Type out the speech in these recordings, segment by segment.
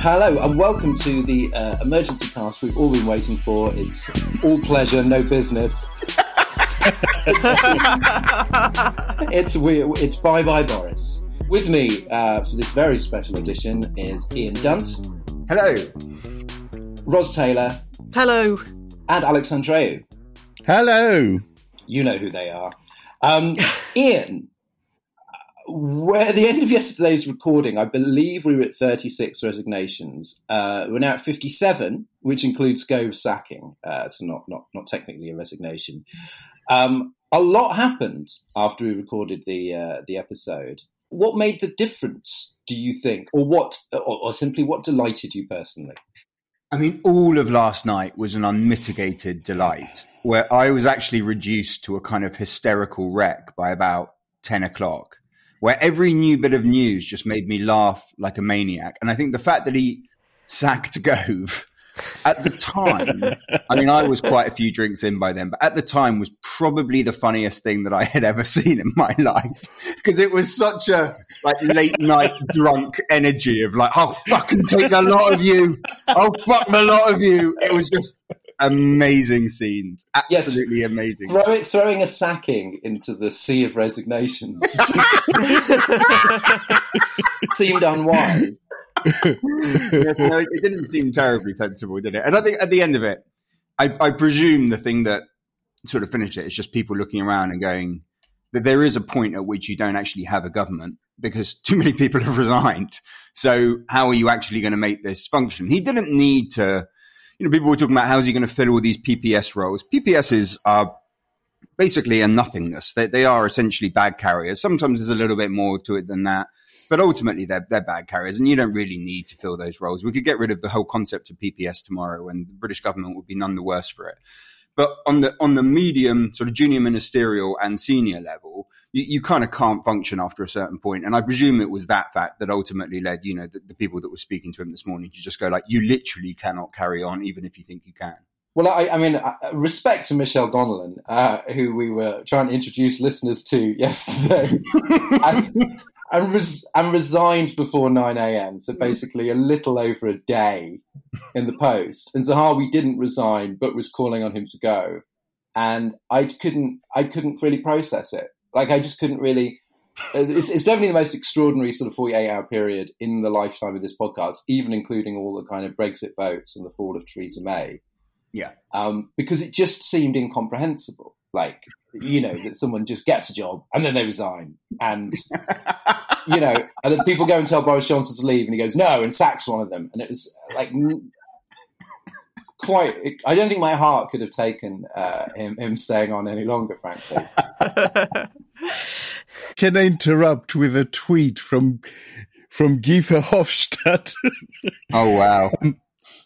Hello and welcome to the uh, emergency cast we've all been waiting for. It's all pleasure, no business. it's, it's it's bye bye Boris. With me uh, for this very special edition is Ian Dunt. Hello. Ros Taylor. Hello. And Alex Andreou. Hello. You know who they are. Um, Ian, where the end of yesterday's recording, I believe we were at 36 resignations. Uh, we're now at 57, which includes Gove's sacking, uh, so not, not, not technically a resignation. Um, a lot happened after we recorded the uh, the episode. What made the difference, do you think, or what, or, or simply what delighted you personally? I mean, all of last night was an unmitigated delight, where I was actually reduced to a kind of hysterical wreck by about 10 o'clock where every new bit of news just made me laugh like a maniac. And I think the fact that he sacked Gove at the time, I mean, I was quite a few drinks in by then, but at the time was probably the funniest thing that I had ever seen in my life because it was such a like late night drunk energy of like, I'll fucking take a lot of you. I'll fuck the lot of you. It was just amazing scenes. Absolutely yes. amazing. Throw it, throwing a sacking into the sea of resignations seemed unwise. no, it didn't seem terribly sensible, did it? And I think at the end of it, I, I presume the thing that sort of finished it is just people looking around and going that there is a point at which you don't actually have a government because too many people have resigned. So how are you actually going to make this function? He didn't need to you know, people were talking about how's he going to fill all these PPS roles. PPSs are basically a nothingness. They, they are essentially bag carriers. Sometimes there's a little bit more to it than that, but ultimately they're, they're bag carriers and you don't really need to fill those roles. We could get rid of the whole concept of PPS tomorrow and the British government would be none the worse for it. But on the, on the medium, sort of junior ministerial and senior level, you, you kind of can't function after a certain point. And I presume it was that fact that ultimately led, you know, the, the people that were speaking to him this morning to just go like, you literally cannot carry on, even if you think you can. Well, I, I mean, uh, respect to Michelle Donelan, uh, who we were trying to introduce listeners to yesterday, and, and, res- and, resigned before 9 a.m. So basically, a little over a day in the post. And Zahawi didn't resign, but was calling on him to go. And I couldn't, I couldn't really process it. Like I just couldn't really. Uh, it's, it's definitely the most extraordinary sort of 48 hour period in the lifetime of this podcast, even including all the kind of Brexit votes and the fall of Theresa May. Yeah. Um, because it just seemed incomprehensible. Like, you know, that someone just gets a job and then they resign. And, you know, and then people go and tell Boris Johnson to leave and he goes, no, and sacks one of them. And it was like quite. I don't think my heart could have taken uh, him, him staying on any longer, frankly. Can I interrupt with a tweet from from Guy Verhofstadt? oh wow! Um,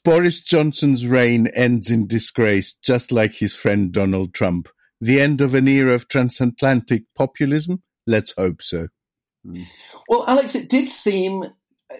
Boris Johnson's reign ends in disgrace, just like his friend Donald Trump. The end of an era of transatlantic populism. Let's hope so. Well, Alex, it did seem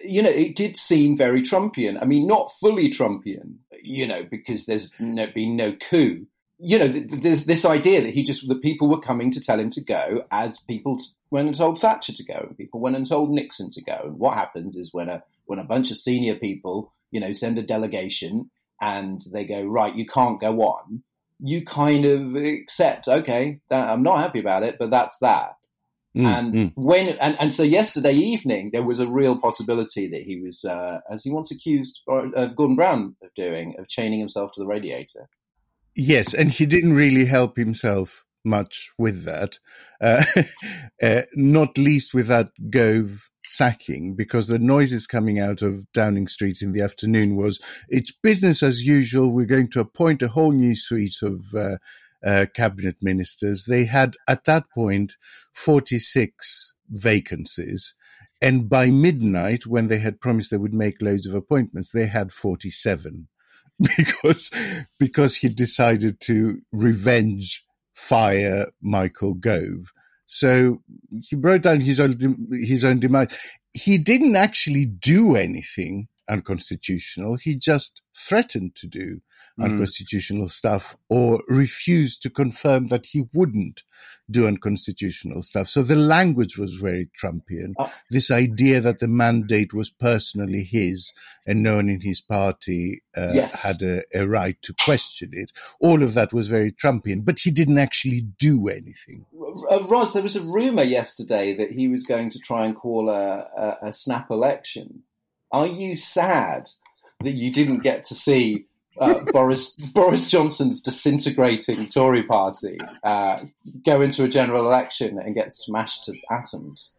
you know, it did seem very Trumpian. I mean, not fully Trumpian, you know, because there's no, been no coup. You know, there's this idea that he just, the people were coming to tell him to go as people went and told Thatcher to go and people went and told Nixon to go. And what happens is when a, when a bunch of senior people, you know, send a delegation and they go, right, you can't go on, you kind of accept, okay, I'm not happy about it, but that's that. Mm, and mm. when and, and so yesterday evening there was a real possibility that he was, uh, as he once accused of Gordon Brown of doing, of chaining himself to the radiator. Yes, and he didn't really help himself much with that, uh, uh, not least with that Gove sacking, because the noises coming out of Downing Street in the afternoon was it's business as usual. We're going to appoint a whole new suite of uh, uh, cabinet ministers. They had at that point 46 vacancies. And by midnight, when they had promised they would make loads of appointments, they had 47 because, because he decided to revenge fire Michael Gove. So he wrote down his own, his own demand. He didn't actually do anything unconstitutional. He just threatened to do mm. unconstitutional stuff or refused to confirm that he wouldn't do unconstitutional stuff. So the language was very Trumpian. Oh. This idea that the mandate was personally his and no one in his party uh, yes. had a, a, right to question it. All of that was very Trumpian, but he didn't actually do anything. Uh, there was a rumor yesterday that he was going to try and call a, a, a snap election. Are you sad that you didn't get to see uh, Boris Boris Johnson's disintegrating Tory party uh, go into a general election and get smashed to atoms.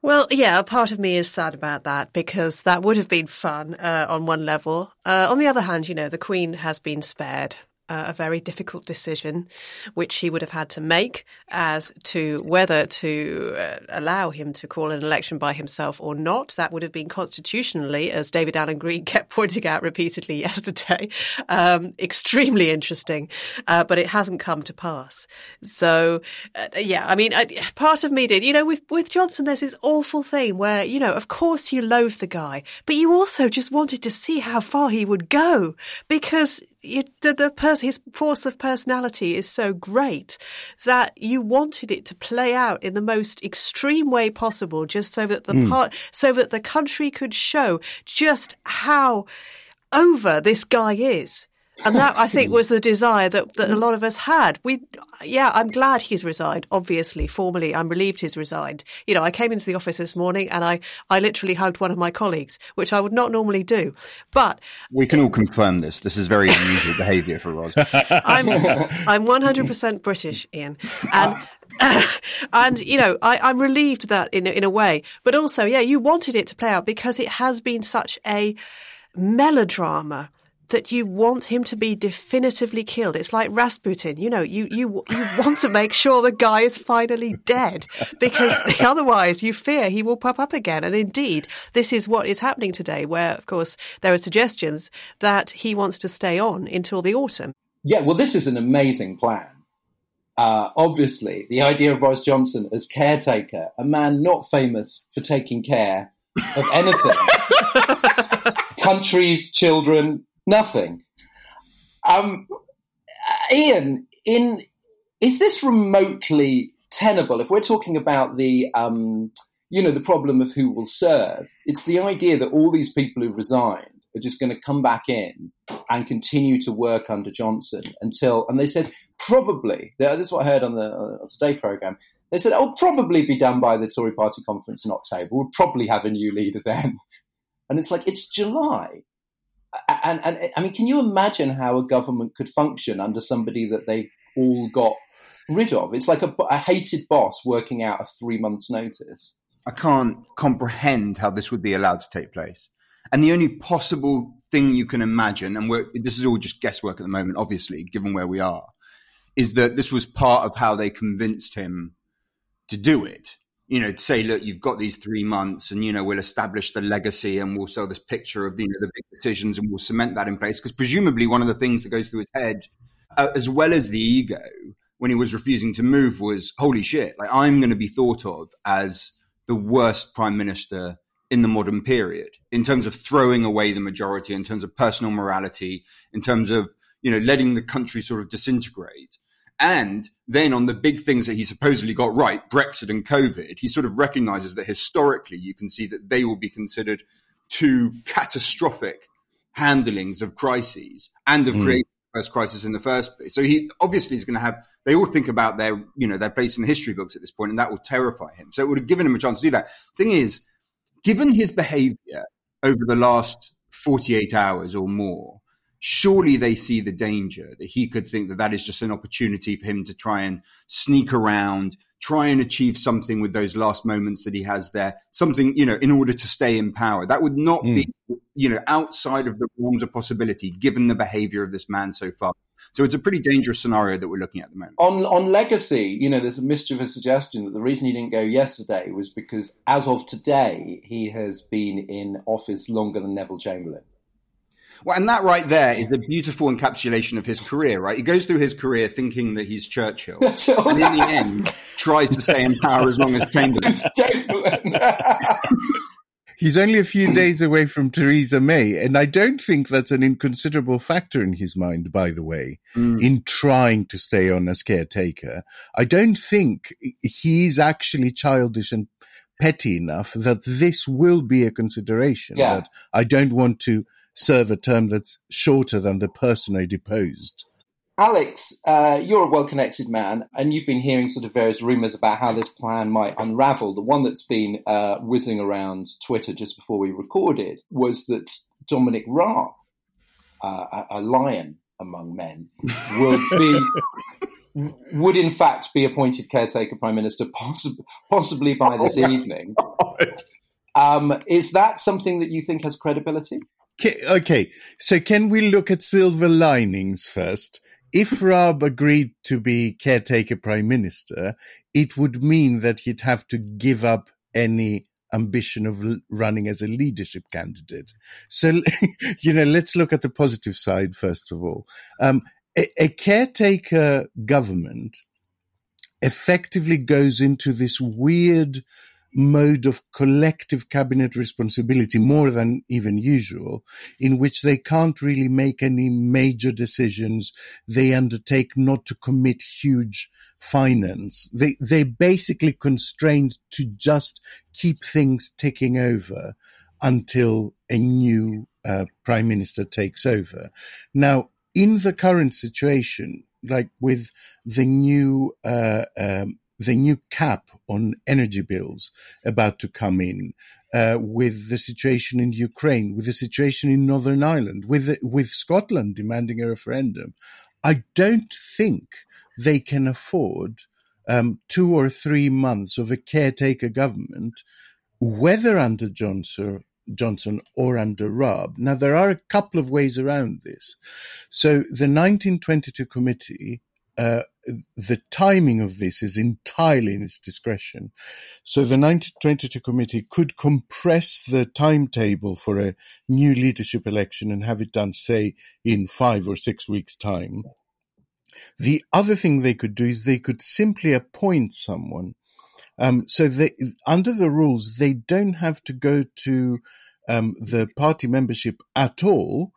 Well, yeah, a part of me is sad about that because that would have been fun uh, on one level. Uh, on the other hand, you know, the Queen has been spared uh, a very difficult decision, which he would have had to make as to whether to uh, allow him to call an election by himself or not. That would have been constitutionally, as David Allen Green kept pointing out repeatedly yesterday, um, extremely interesting. Uh, but it hasn't come to pass. So, uh, yeah, I mean, I, part of me did. You know, with with Johnson, there's this awful thing where you know, of course, you loathe the guy, but you also just wanted to see how far he would go because you, the, the pers- his force of personality is so great that you wanted it to play out in the most extreme way possible, just so that the mm. part, so that the country could show just how over this guy is. And that I think hmm. was the desire that, that a hmm. lot of us had. We, yeah, I'm glad he's resigned. Obviously, formally, I'm relieved he's resigned. You know, I came into the office this morning and I, I literally hugged one of my colleagues, which I would not normally do. But we can all confirm this. This is very unusual behaviour for Ros. I'm, I'm 100% British, Ian, and. And you know, I, am relieved that in in a way, but also, yeah, you wanted it to play out because it has been such a melodrama that you want him to be definitively killed. It's like Rasputin, you know, you, you, you want to make sure the guy is finally dead because otherwise you fear he will pop up again. And indeed, this is what is happening today, where, of course, there are suggestions that he wants to stay on until the autumn. Yeah, well, this is an amazing plan. Uh, obviously, the idea of Boris Johnson as caretaker, a man not famous for taking care of anything. Countries, children, Nothing. Um, Ian, in is this remotely tenable? If we're talking about the um, you know the problem of who will serve, it's the idea that all these people who resigned are just going to come back in and continue to work under Johnson until. And they said probably. This is what I heard on the Today program. They said, "Oh, probably be done by the Tory Party conference in October. We'll probably have a new leader then." And it's like it's July and, and I mean, can you imagine how a government could function under somebody that they've all got rid of? It's like a, a hated boss working out a three months' notice. I can't comprehend how this would be allowed to take place. And the only possible thing you can imagine, and this is all just guesswork at the moment, obviously, given where we are, is that this was part of how they convinced him to do it you know, say, look, you've got these three months and, you know, we'll establish the legacy and we'll sell this picture of, you know, the big decisions and we'll cement that in place. Because presumably one of the things that goes through his head, uh, as well as the ego, when he was refusing to move was, holy shit, like I'm going to be thought of as the worst prime minister in the modern period in terms of throwing away the majority, in terms of personal morality, in terms of, you know, letting the country sort of disintegrate. And then on the big things that he supposedly got right, Brexit and COVID, he sort of recognizes that historically you can see that they will be considered two catastrophic handlings of crises and of mm. creating the first crisis in the first place. So he obviously is going to have, they all think about their, you know, their place in the history books at this point, and that will terrify him. So it would have given him a chance to do that. Thing is, given his behavior over the last 48 hours or more, surely they see the danger that he could think that that is just an opportunity for him to try and sneak around, try and achieve something with those last moments that he has there, something, you know, in order to stay in power. That would not mm. be, you know, outside of the realms of possibility given the behavior of this man so far. So it's a pretty dangerous scenario that we're looking at, at the moment. On on legacy, you know, there's a mischievous suggestion that the reason he didn't go yesterday was because as of today, he has been in office longer than Neville Chamberlain. Well, and that right there is a beautiful encapsulation of his career, right? He goes through his career thinking that he's Churchill, and in the end, tries to stay in power as long as Chamberlain. Chamberlain. He's only a few days away from Theresa May, and I don't think that's an inconsiderable factor in his mind, by the way, mm. in trying to stay on as caretaker. I don't think he's actually childish and petty enough that this will be a consideration. Yeah. That I don't want to serve a term that's shorter than the person I deposed. Alex, uh, you're a well connected man, and you've been hearing sort of various rumours about how this plan might unravel. The one that's been uh, whizzing around Twitter just before we recorded was that Dominic Raab, uh, a, a, lion among men, would be. would in fact be appointed caretaker prime minister, possibly, possibly by this oh, evening. Um, is that something that you think has credibility? Okay, so can we look at silver linings first? If Raab agreed to be caretaker prime minister, it would mean that he'd have to give up any ambition of running as a leadership candidate. So, you know, let's look at the positive side first of all. Um, a, a caretaker government effectively goes into this weird mode of collective cabinet responsibility more than even usual, in which they can't really make any major decisions. They undertake not to commit huge finance. They, they're basically constrained to just keep things ticking over until a new uh, prime minister takes over. Now, in the current situation, like with the new uh, um, the new cap on energy bills about to come in, uh, with the situation in Ukraine, with the situation in Northern Ireland, with with Scotland demanding a referendum, I don't think they can afford um, two or three months of a caretaker government, whether under Johnson Johnson or under Raab. Now, there are a couple of ways around this. So, the 1922 committee uh, the timing of this is entirely in its discretion. So the 1922 committee could compress the timetable for a new leadership election and have it done, say, in five or six weeks' time. The other thing they could do is they could simply appoint someone. Um, so they, under the rules, they don't have to go to um, the party membership at all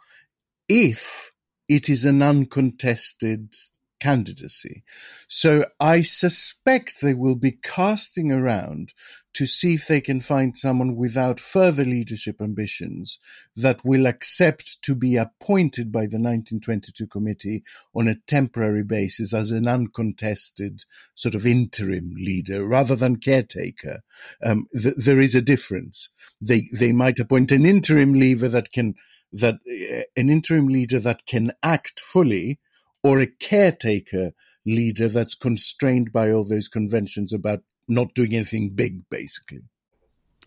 if it is an uncontested candidacy. So I suspect they will be casting around to see if they can find someone without further leadership ambitions that will accept to be appointed by the 1922 committee on a temporary basis as an uncontested sort of interim leader rather than caretaker. Um, th- there is a difference. They they might appoint an interim leader that can that uh, an interim leader that can act fully or a caretaker leader that's constrained by all those conventions about not doing anything big, basically.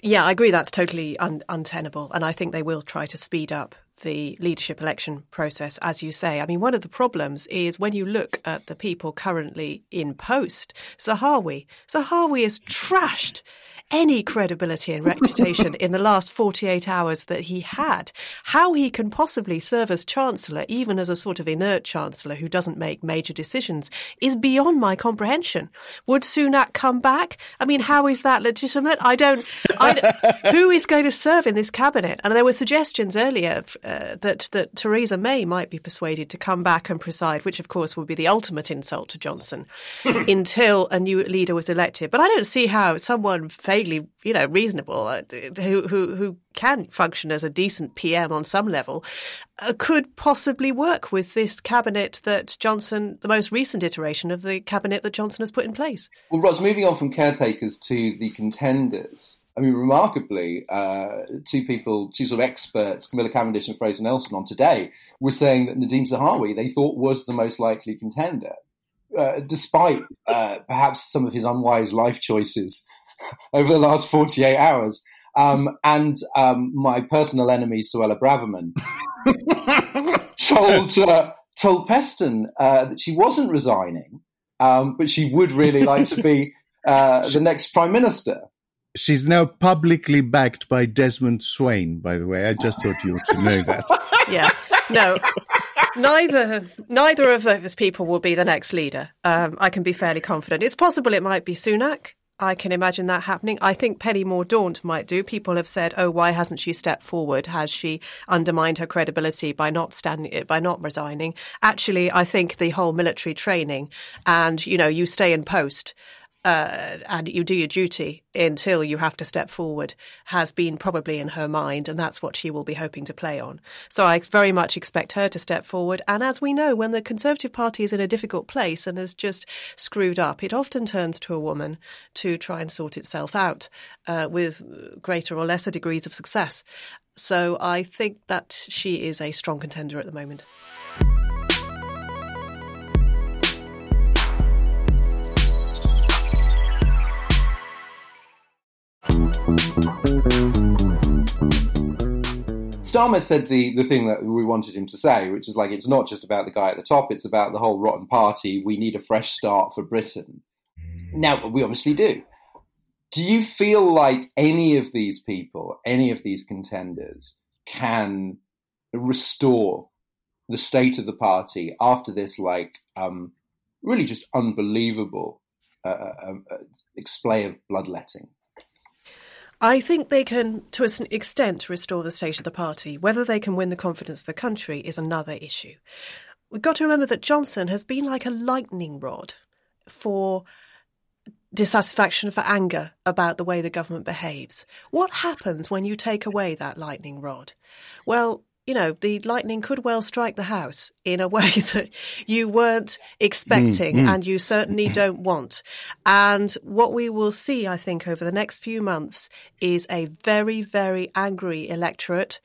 Yeah, I agree. That's totally un- untenable. And I think they will try to speed up the leadership election process, as you say. I mean, one of the problems is when you look at the people currently in post, Zahawi. Zahawi is trashed any credibility and reputation in the last 48 hours that he had. How he can possibly serve as Chancellor, even as a sort of inert Chancellor who doesn't make major decisions, is beyond my comprehension. Would Sunak come back? I mean, how is that legitimate? I don't. I, who is going to serve in this cabinet? And there were suggestions earlier uh, that that Theresa May might be persuaded to come back and preside, which of course would be the ultimate insult to Johnson, until a new leader was elected. But I don't see how someone famous vaguely, you know, reasonable, uh, who who who can function as a decent PM on some level, uh, could possibly work with this cabinet that Johnson, the most recent iteration of the cabinet that Johnson has put in place. Well, Ros, moving on from caretakers to the contenders. I mean, remarkably, uh, two people, two sort of experts, Camilla Cavendish and Fraser Nelson, on today were saying that Nadhim Zahawi they thought was the most likely contender, uh, despite uh, perhaps some of his unwise life choices over the last 48 hours. Um, and um, my personal enemy, Suella Braverman, told, uh, told Peston uh, that she wasn't resigning, um, but she would really like to be uh, the next prime minister. She's now publicly backed by Desmond Swayne, by the way. I just thought you ought to know that. Yeah. No. neither neither of those people will be the next leader. Um, I can be fairly confident. It's possible it might be Sunak. I can imagine that happening. I think Penny Mordaunt might do. People have said, "Oh, why hasn't she stepped forward? Has she undermined her credibility by not standing, by not resigning?" Actually, I think the whole military training and you know, you stay in post uh, and you do your duty until you have to step forward has been probably in her mind, and that's what she will be hoping to play on. So I very much expect her to step forward. And as we know, when the Conservative Party is in a difficult place and has just screwed up, it often turns to a woman to try and sort itself out uh, with greater or lesser degrees of success. So I think that she is a strong contender at the moment. Starmer said the, the thing that we wanted him to say, which is like it's not just about the guy at the top, it's about the whole rotten party. We need a fresh start for Britain. Now, we obviously do. Do you feel like any of these people, any of these contenders, can restore the state of the party after this, like, um, really just unbelievable uh, uh, um, uh, display of bloodletting? I think they can, to an extent, restore the state of the party. Whether they can win the confidence of the country is another issue. We've got to remember that Johnson has been like a lightning rod for dissatisfaction, for anger about the way the government behaves. What happens when you take away that lightning rod? Well, you know, the lightning could well strike the house in a way that you weren't expecting mm, mm. and you certainly don't want. And what we will see, I think, over the next few months is a very, very angry electorate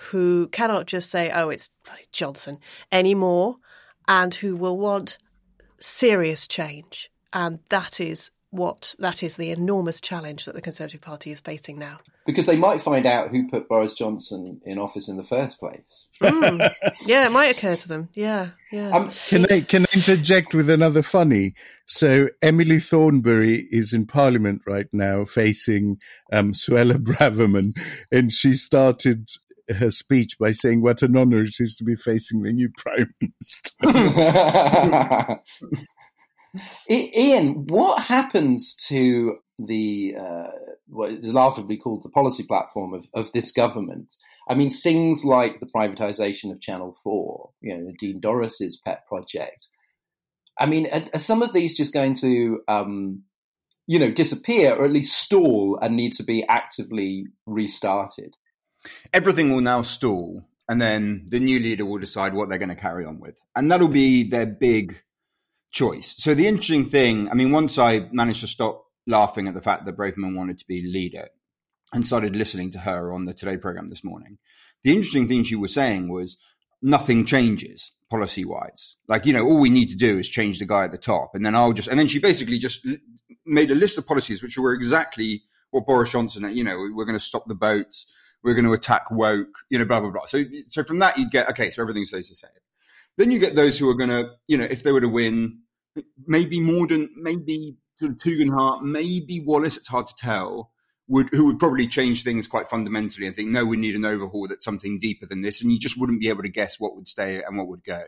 who cannot just say, oh, it's Johnson anymore, and who will want serious change. And that is what that is the enormous challenge that the Conservative Party is facing now. Because they might find out who put Boris Johnson in office in the first place. Mm. yeah, it might occur to them. Yeah, yeah. Um, can I can I interject with another funny? So Emily Thornberry is in Parliament right now, facing um, Suella Braverman, and she started her speech by saying what an honour it is to be facing the new prime minister. Ian, what happens to the uh, what is laughably called the policy platform of, of this government? I mean, things like the privatization of Channel Four, you know, Nadine Dorries's pet project. I mean, are, are some of these just going to, um, you know, disappear or at least stall and need to be actively restarted? Everything will now stall, and then the new leader will decide what they're going to carry on with, and that'll be their big choice. So the interesting thing, I mean, once I managed to stop laughing at the fact that Braverman wanted to be leader and started listening to her on the Today program this morning, the interesting thing she was saying was nothing changes policy wise. Like, you know, all we need to do is change the guy at the top. And then I'll just, and then she basically just made a list of policies which were exactly what Boris Johnson, you know, we're going to stop the boats. We're going to attack woke, you know, blah, blah, blah. So, so from that, you'd get, okay, so everything stays the same. Then you get those who are going to, you know, if they were to win, maybe Mordaunt, maybe sort of Tugendhat, maybe Wallace, it's hard to tell, would, who would probably change things quite fundamentally and think, no, we need an overhaul that's something deeper than this. And you just wouldn't be able to guess what would stay and what would go.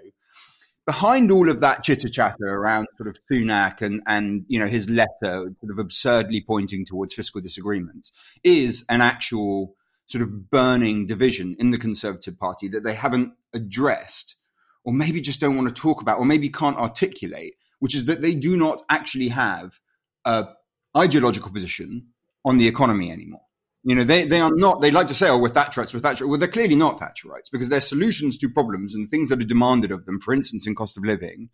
Behind all of that chitter chatter around sort of Sunak and, and you know his letter, sort of absurdly pointing towards fiscal disagreements, is an actual sort of burning division in the Conservative Party that they haven't addressed or maybe just don't want to talk about, or maybe can't articulate, which is that they do not actually have a ideological position on the economy anymore. You know, they, they are not, they like to say, oh, we're Thatcherites, we're Thatcher. Well, they're clearly not Thatcherites because their solutions to problems and things that are demanded of them, for instance, in cost of living,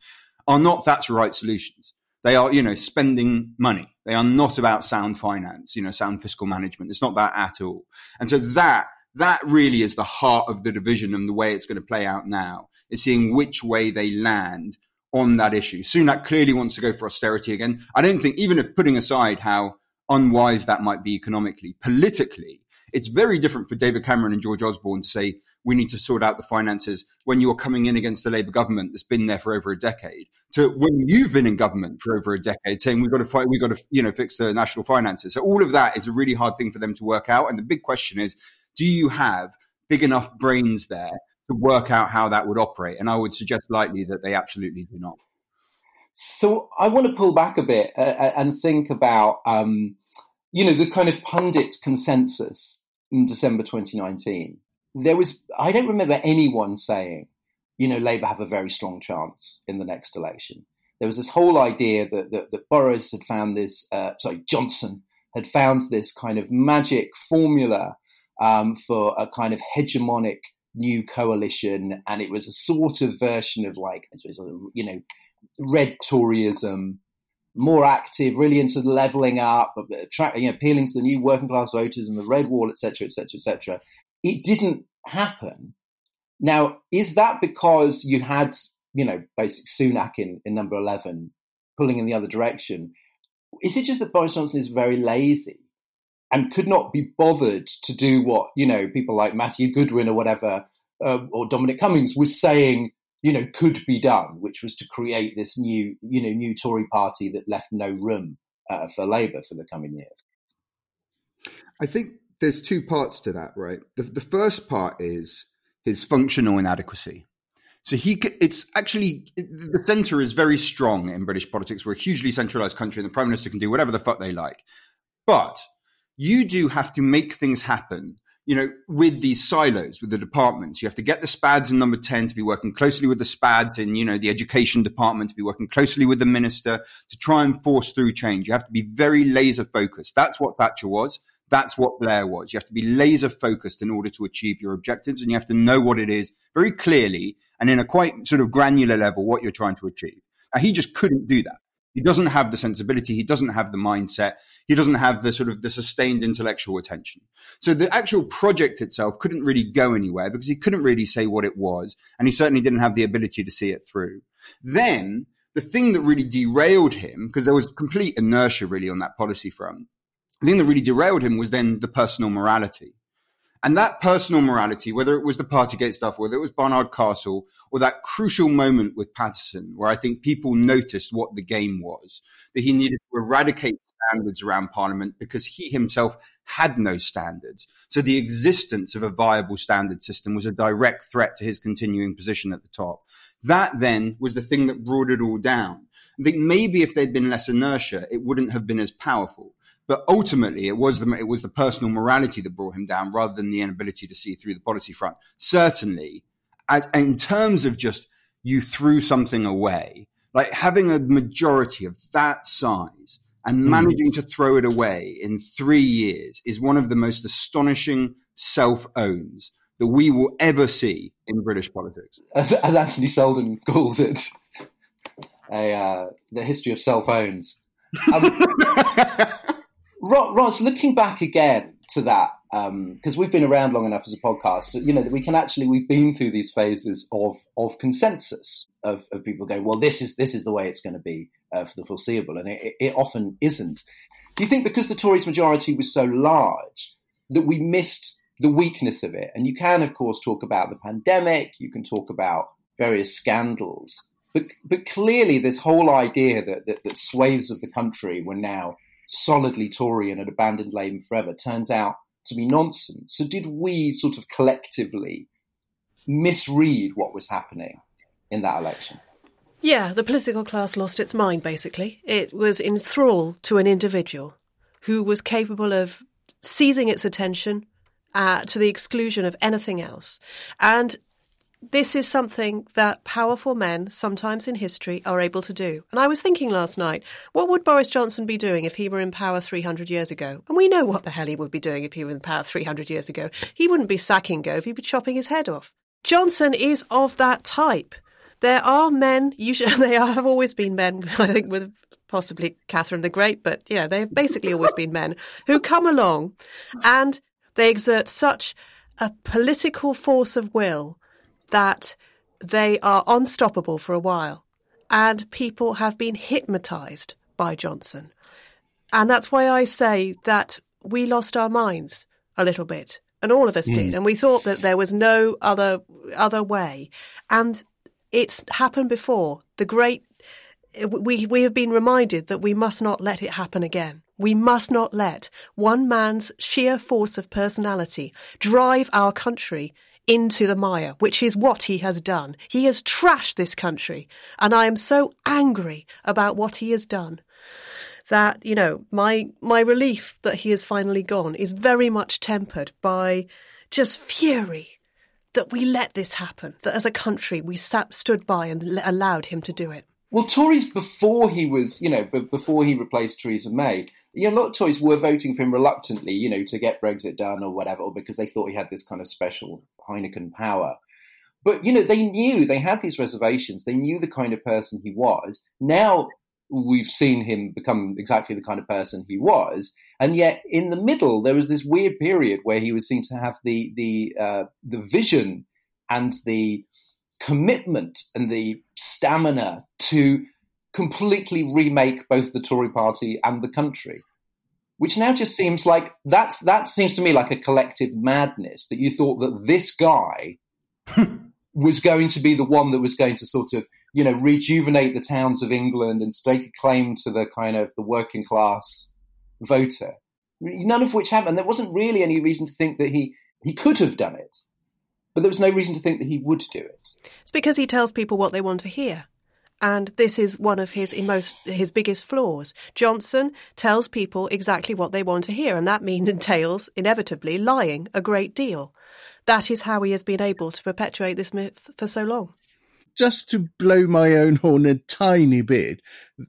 are not Thatcherite solutions. They are, you know, spending money. They are not about sound finance, you know, sound fiscal management. It's not that at all. And so that, that really is the heart of the division and the way it's going to play out now is seeing which way they land on that issue. Sunak clearly wants to go for austerity again. I don't think, even if putting aside how unwise that might be economically, politically, it's very different for David Cameron and George Osborne to say, we need to sort out the finances when you're coming in against the Labour government that's been there for over a decade to when you've been in government for over a decade saying we've got to fight, we've got to, you know, fix the national finances. So all of that is a really hard thing for them to work out. And the big question is, do you have big enough brains there to work out how that would operate? And I would suggest lightly that they absolutely do not. So I want to pull back a bit uh, uh, and think about, um, you know, the kind of pundit consensus in December 2019. There was, I don't remember anyone saying, you know, Labour have a very strong chance in the next election. There was this whole idea that, that, that Boris had found this, uh, sorry, Johnson had found this kind of magic formula um, for a kind of hegemonic new coalition, and it was a sort of version of like, uh, you know, red Toryism, more active, really into levelling up, you know, appealing to the new working class voters and the red wall, etc., etc., etc. It didn't happen. Now, is that because you had, you know, basic Sunak in, in number 11 pulling in the other direction? Is it just that Boris Johnson is very lazy and could not be bothered to do what, you know, people like Matthew Goodwin or whatever, uh, or Dominic Cummings was saying you know, could be done, which was to create this new, you know, new Tory party that left no room uh, for Labour for the coming years. I think there's two parts to that, right? The, the first part is his functional inadequacy. So he, it's actually the centre is very strong in British politics. We're a hugely centralised country, and the prime minister can do whatever the fuck they like. But you do have to make things happen you know, with these silos, with the departments, you have to get the SPADs in number 10 to be working closely with the SPADs in, you know, the education department, to be working closely with the minister to try and force through change. You have to be very laser focused. That's what Thatcher was. That's what Blair was. You have to be laser focused in order to achieve your objectives and you have to know what it is very clearly and in a quite sort of granular level what you're trying to achieve. Now, he just couldn't do that. He doesn't have the sensibility. He doesn't have the mindset. He doesn't have the sort of the sustained intellectual attention. So the actual project itself couldn't really go anywhere because he couldn't really say what it was. And he certainly didn't have the ability to see it through. Then the thing that really derailed him, because there was complete inertia really on that policy front, the thing that really derailed him was then the personal morality. And that personal morality, whether it was the Partygate stuff, whether it was Barnard Castle, or that crucial moment with Paterson, where I think people noticed what the game was, that he needed to eradicate standards around Parliament because he himself had no standards. So the existence of a viable standard system was a direct threat to his continuing position at the top. That then was the thing that brought it all down. I think maybe if there'd been less inertia, it wouldn't have been as powerful. But ultimately, it was the it was the personal morality that brought him down, rather than the inability to see through the policy front. Certainly, as in terms of just you threw something away, like having a majority of that size and hmm. managing mm. to throw it away in three years is one of the most astonishing self owns that we will ever see in British politics. As, as Anthony Seldon calls it, a uh, the history of self owns. Um, Ros, looking back again to that, because um, we've been around long enough as a podcast, you know that we can actually we've been through these phases of of consensus of, of people going, well, this is this is the way it's going to be uh, for the foreseeable, and it, it often isn't. Do you think because the Tories' majority was so large that we missed the weakness of it? And you can, of course, talk about the pandemic, you can talk about various scandals, but but clearly this whole idea that that, that swathes of the country were now solidly Tory and had abandoned Labour forever turns out to be nonsense. So, did we sort of collectively misread what was happening in that election? Yeah, the political class lost its mind, basically. It was in thrall to an individual who was capable of seizing its attention uh, to the exclusion of anything else. And this is something that powerful men, sometimes in history, are able to do. And I was thinking last night, what would Boris Johnson be doing if he were in power 300 years ago? And we know what the hell he would be doing if he were in power 300 years ago. He wouldn't be sacking Gove, he'd be chopping his head off. Johnson is of that type. There are men, usually they have always been men, I think, with possibly Catherine the Great, but you know, they've basically always been men who come along and they exert such a political force of will that they are unstoppable for a while. And people have been hypnotized by Johnson. And that's why I say that we lost our minds a little bit. And all of us mm. did. And we thought that there was no other other way. And it's happened before. The great we we have been reminded that we must not let it happen again. We must not let one man's sheer force of personality drive our country into the mire, which is what he has done. He has trashed this country, and I am so angry about what he has done that you know my my relief that he has finally gone is very much tempered by just fury that we let this happen. That as a country we sat, stood by and allowed him to do it. Well, Tories before he was, you know, before he replaced Theresa May, you know, a lot of Tories were voting for him reluctantly, you know, to get Brexit done or whatever, or because they thought he had this kind of special Heineken power. But you know, they knew they had these reservations. They knew the kind of person he was. Now we've seen him become exactly the kind of person he was, and yet in the middle there was this weird period where he was seen to have the the uh, the vision and the commitment and the stamina to completely remake both the Tory party and the country. Which now just seems like that's that seems to me like a collective madness that you thought that this guy was going to be the one that was going to sort of, you know, rejuvenate the towns of England and stake a claim to the kind of the working class voter. None of which happened. There wasn't really any reason to think that he he could have done it. But there was no reason to think that he would do it. It's because he tells people what they want to hear. And this is one of his most his biggest flaws. Johnson tells people exactly what they want to hear, and that means entails inevitably lying a great deal. That is how he has been able to perpetuate this myth for so long just to blow my own horn a tiny bit,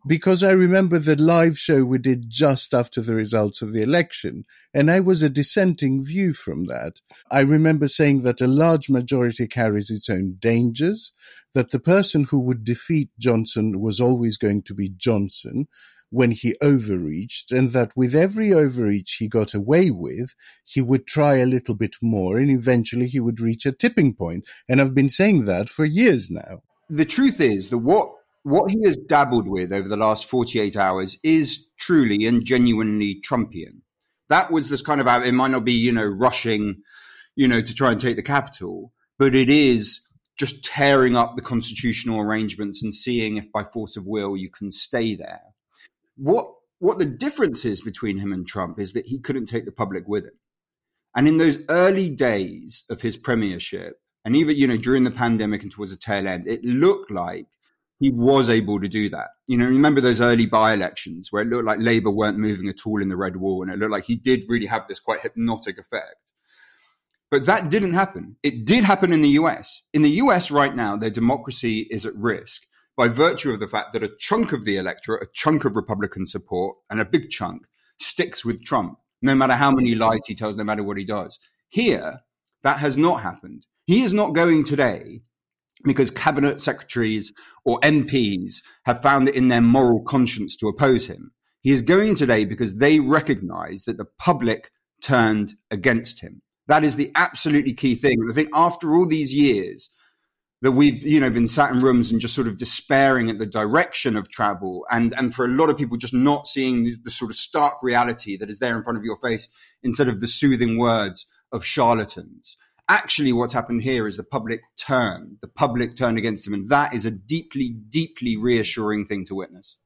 because I remember the live show we did just after the results of the election, and I was a dissenting view from that. I remember saying that a large majority carries its own dangers, that the person who would defeat Johnson was always going to be Johnson, when he overreached, and that with every overreach he got away with, he would try a little bit more, and eventually he would reach a tipping point. And I've been saying that for years now. The truth is that what what he has dabbled with over the last 48 hours is truly and genuinely Trumpian. That was this kind of, it might not be, you know, rushing, you know, to try and take the capital, but it is just tearing up the constitutional arrangements and seeing if by force of will you can stay there. What what the difference is between him and Trump is that he couldn't take the public with him. And in those early days of his premiership, and even you know during the pandemic and towards the tail end, it looked like he was able to do that. You know, remember those early by-elections where it looked like Labour weren't moving at all in the red wall, and it looked like he did really have this quite hypnotic effect. But that didn't happen. It did happen in the US. In the US right now, their democracy is at risk by virtue of the fact that a chunk of the electorate, a chunk of Republican support, and a big chunk sticks with Trump, no matter how many lies he tells, no matter what he does. Here, that has not happened. He is not going today because cabinet secretaries or MPs have found it in their moral conscience to oppose him. He is going today because they recognize that the public turned against him. That is the absolutely key thing. And I think after all these years, that we've you know been sat in rooms and just sort of despairing at the direction of travel. And and for a lot of people just not seeing the, the, sort of stark reality that is there in front of your face instead of the soothing words of charlatans. Actually what's happened here is the public turn the public turned against him and that is a deeply deeply reassuring thing to witness.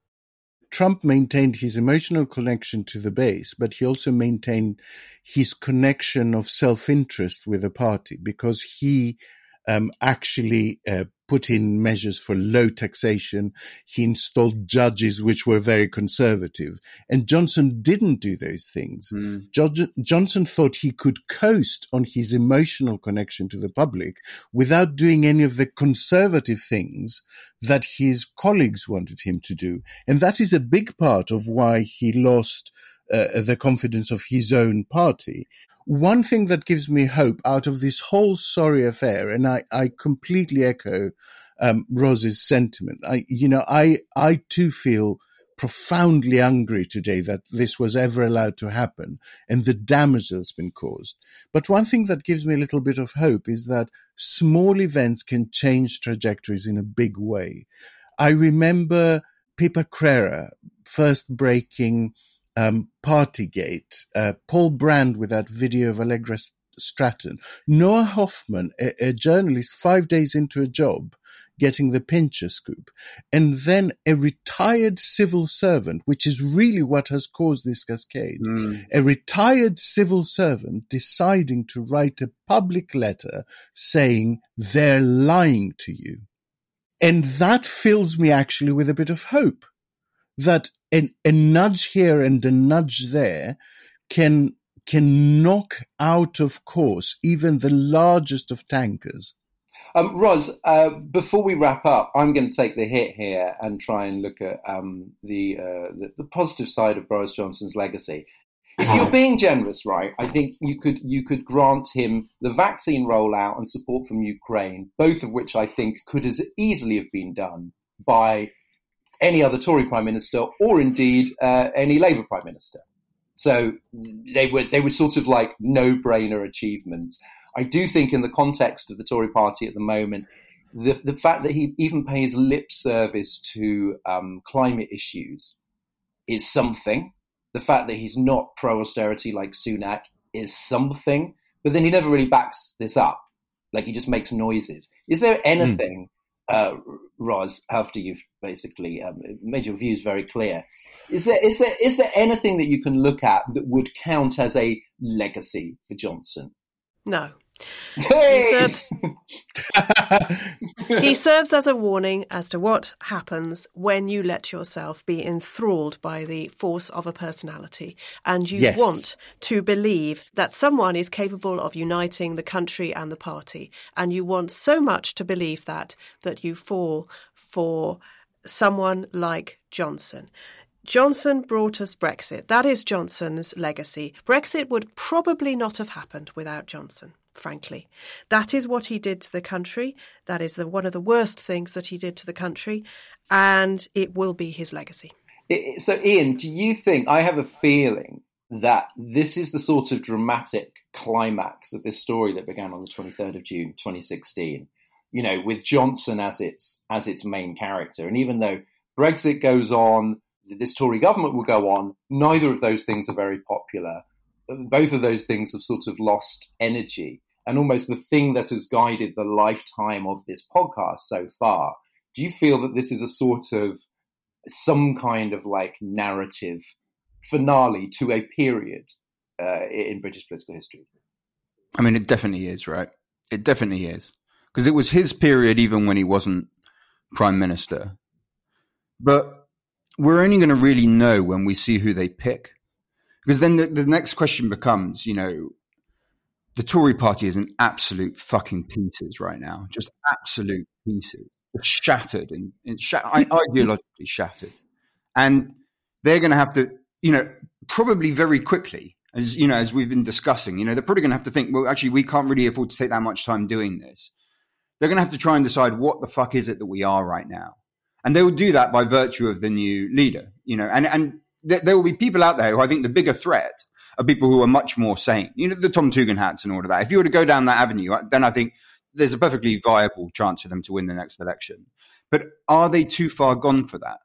Trump maintained his emotional connection to the base, but he also maintained his connection of self interest with the party because he um, actually uh, put in measures for low taxation. He installed judges which were very conservative. And Johnson didn't do those things. Mm. Johnson thought he could coast on his emotional connection to the public without doing any of the conservative things that his colleagues wanted him to do. And that is a big part of why he lost uh, the confidence of his own party. One thing that gives me hope out of this whole sorry affair, and I, I completely echo um, Ros's sentiment. I, you know, I, I too feel profoundly angry today that this was ever allowed to happen and the damage that's been caused. But one thing that gives me a little bit of hope is that small events can change trajectories in a big way. I remember Pippa Crerar first breaking um, Partygate, uh, Paul Brand with that video of Allegra Stratton, Noa Hoffman, a, a, journalist five days into a job, getting the Pincher scoop, and then a retired civil servant, which is really what has caused this cascade. Mm. A retired civil servant deciding to write a public letter saying they're lying to you. And that fills me actually with a bit of hope that a, a nudge here and a nudge there can can knock out of course even the largest of tankers. Um, Ros, uh, before we wrap up, I'm going to take the hit here and try and look at um, the, uh, the, the positive side of Boris Johnson's legacy. If you're uh-huh. being generous, right, I think you could you could grant him the vaccine rollout and support from Ukraine, both of which I think could as easily have been done by any other Tory prime minister, or indeed uh, any Labour prime minister. So they were they were sort of like no brainer achievements. I do think, in the context of the Tory party at the moment, the, the fact that he even pays lip service to um, climate issues is something. The fact that he's not pro austerity like Sunak is something. But then he never really backs this up. Like he just makes noises. Is there hmm. anything uh, Ros, after you've basically um, made your views very clear, is there is there is there anything that you can look at that would count as a legacy for Johnson? No. Hey! He, serves, he serves as a warning as to what happens when you let yourself be enthralled by the force of a personality and you yes. want to believe that someone is capable of uniting the country and the party. And you want so much to believe that that you fall for someone like Johnson. Johnson brought us Brexit. That is Johnson's legacy. Brexit would probably not have happened without Johnson frankly. That is what he did to the country. That is the, one of the worst things that he did to the country, and it will be his legacy. So, Ian, do you think, I have a feeling that this is the sort of dramatic climax of this story that began on the 23rd of June 2016, you know, with Johnson as its, as its main character. And even though Brexit goes on, this Tory government will go on, neither of those things are very popular both of those things have sort of lost energy. And almost the thing that has guided the lifetime of this podcast so far, do you feel that this is a sort of some kind of like narrative finale to a period uh, in British political history? I mean, it definitely is, right? It definitely is. Because it was his period even when he wasn't prime minister. But we're only going to really know when we see who they pick. Because then the, the next question becomes, you know, the Tory party is in absolute fucking pieces right now, just absolute pieces, shattered and, and ideologically shattered, and they're going to have to, you know, probably very quickly, as you know, as we've been discussing, you know, they're probably going to have to think, well, actually, we can't really afford to take that much time doing this. They're going to have to try and decide what the fuck is it that we are right now, and they will do that by virtue of the new leader, you know, and and there, there, will be people out there who I think the bigger threat are people who are much more sane. You know, the Tom Tugendhats and all of that. If you were to go down that avenue, then I think there's a perfectly viable chance for them to win the next election. But are they too far gone for that?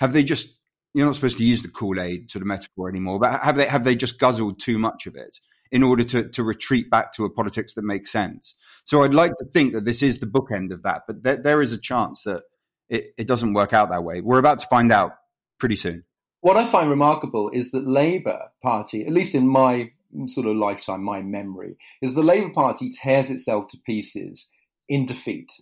Have they just you're not supposed to use the Kool-Aid sort of metaphor anymore, but have they have they just guzzled too much of it in order to to retreat back to a politics that makes sense? So I'd like to think that this is the bookend of that, but there, there is a chance that it, it doesn't work out that way. We're about to find out pretty soon what I find remarkable is that Labour Party, at least in my sort of lifetime, my memory, is the Labour Party tears itself to pieces in defeat.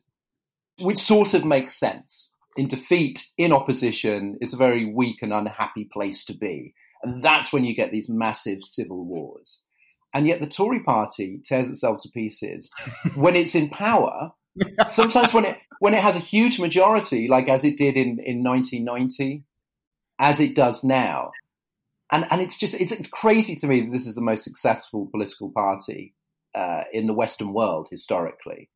which sort of makes sense. In defeat, in opposition, it's a very weak and unhappy place to be. And that's when you get these massive civil wars. And yet the Tory party tears itself to pieces when it's in power. Sometimes when it when it has a huge majority, like as it did in, in 1990, as it does now. And and it's just it's, it's crazy to me that this is the most successful political party uh, in the Western world historically,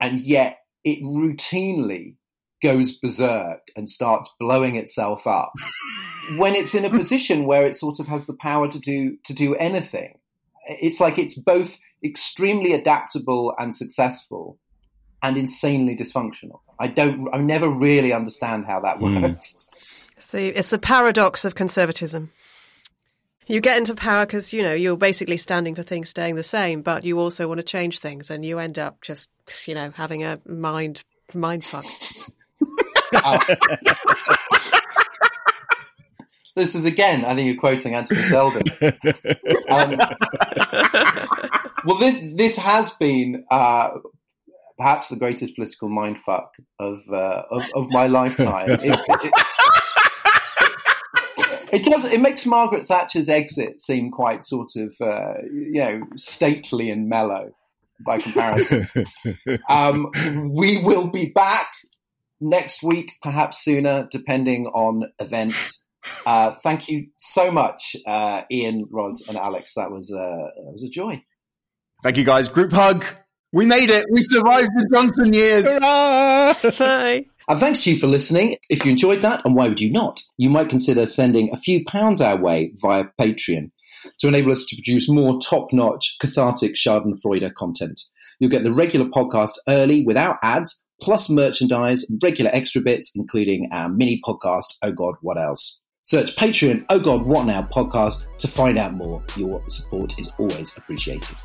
and yet it routinely goes berserk and starts blowing itself up when it's in a position where it sort of has the power to do to do anything it's like it's both extremely adaptable and successful and insanely dysfunctional. I don't, I never really understand how that hmm. works. Mm. It's, the, it's the paradox of conservatism. You get into power because, you know, you're basically standing for things staying the same, but you also want to change things and you end up just, you know, having a mind, mind fuck. This is again, I think you're quoting Anthony Seldon. um, well, this, this has been uh, perhaps the greatest political mindfuck of, uh, of, of my lifetime. It, it, it, does. It makes Margaret Thatcher's exit seem quite sort of, uh, you know, stately and mellow by comparison. um, we will be back next week, perhaps sooner, depending on events. Uh, thank you so much, uh, Ian, Ros, and Alex. That was uh, that was a joy. Thank you, guys. Group hug. We made it. We survived the Johnson years. Bye. And thanks to you for listening. If you enjoyed that, and why would you not, you might consider sending a few pounds our way via Patreon to enable us to produce more top-notch, cathartic Schadenfreude content. You'll get the regular podcast early without ads, plus merchandise regular extra bits, including our mini podcast, Oh God, What Else? Search Patreon, Oh God, What Now podcast to find out more. Your support is always appreciated.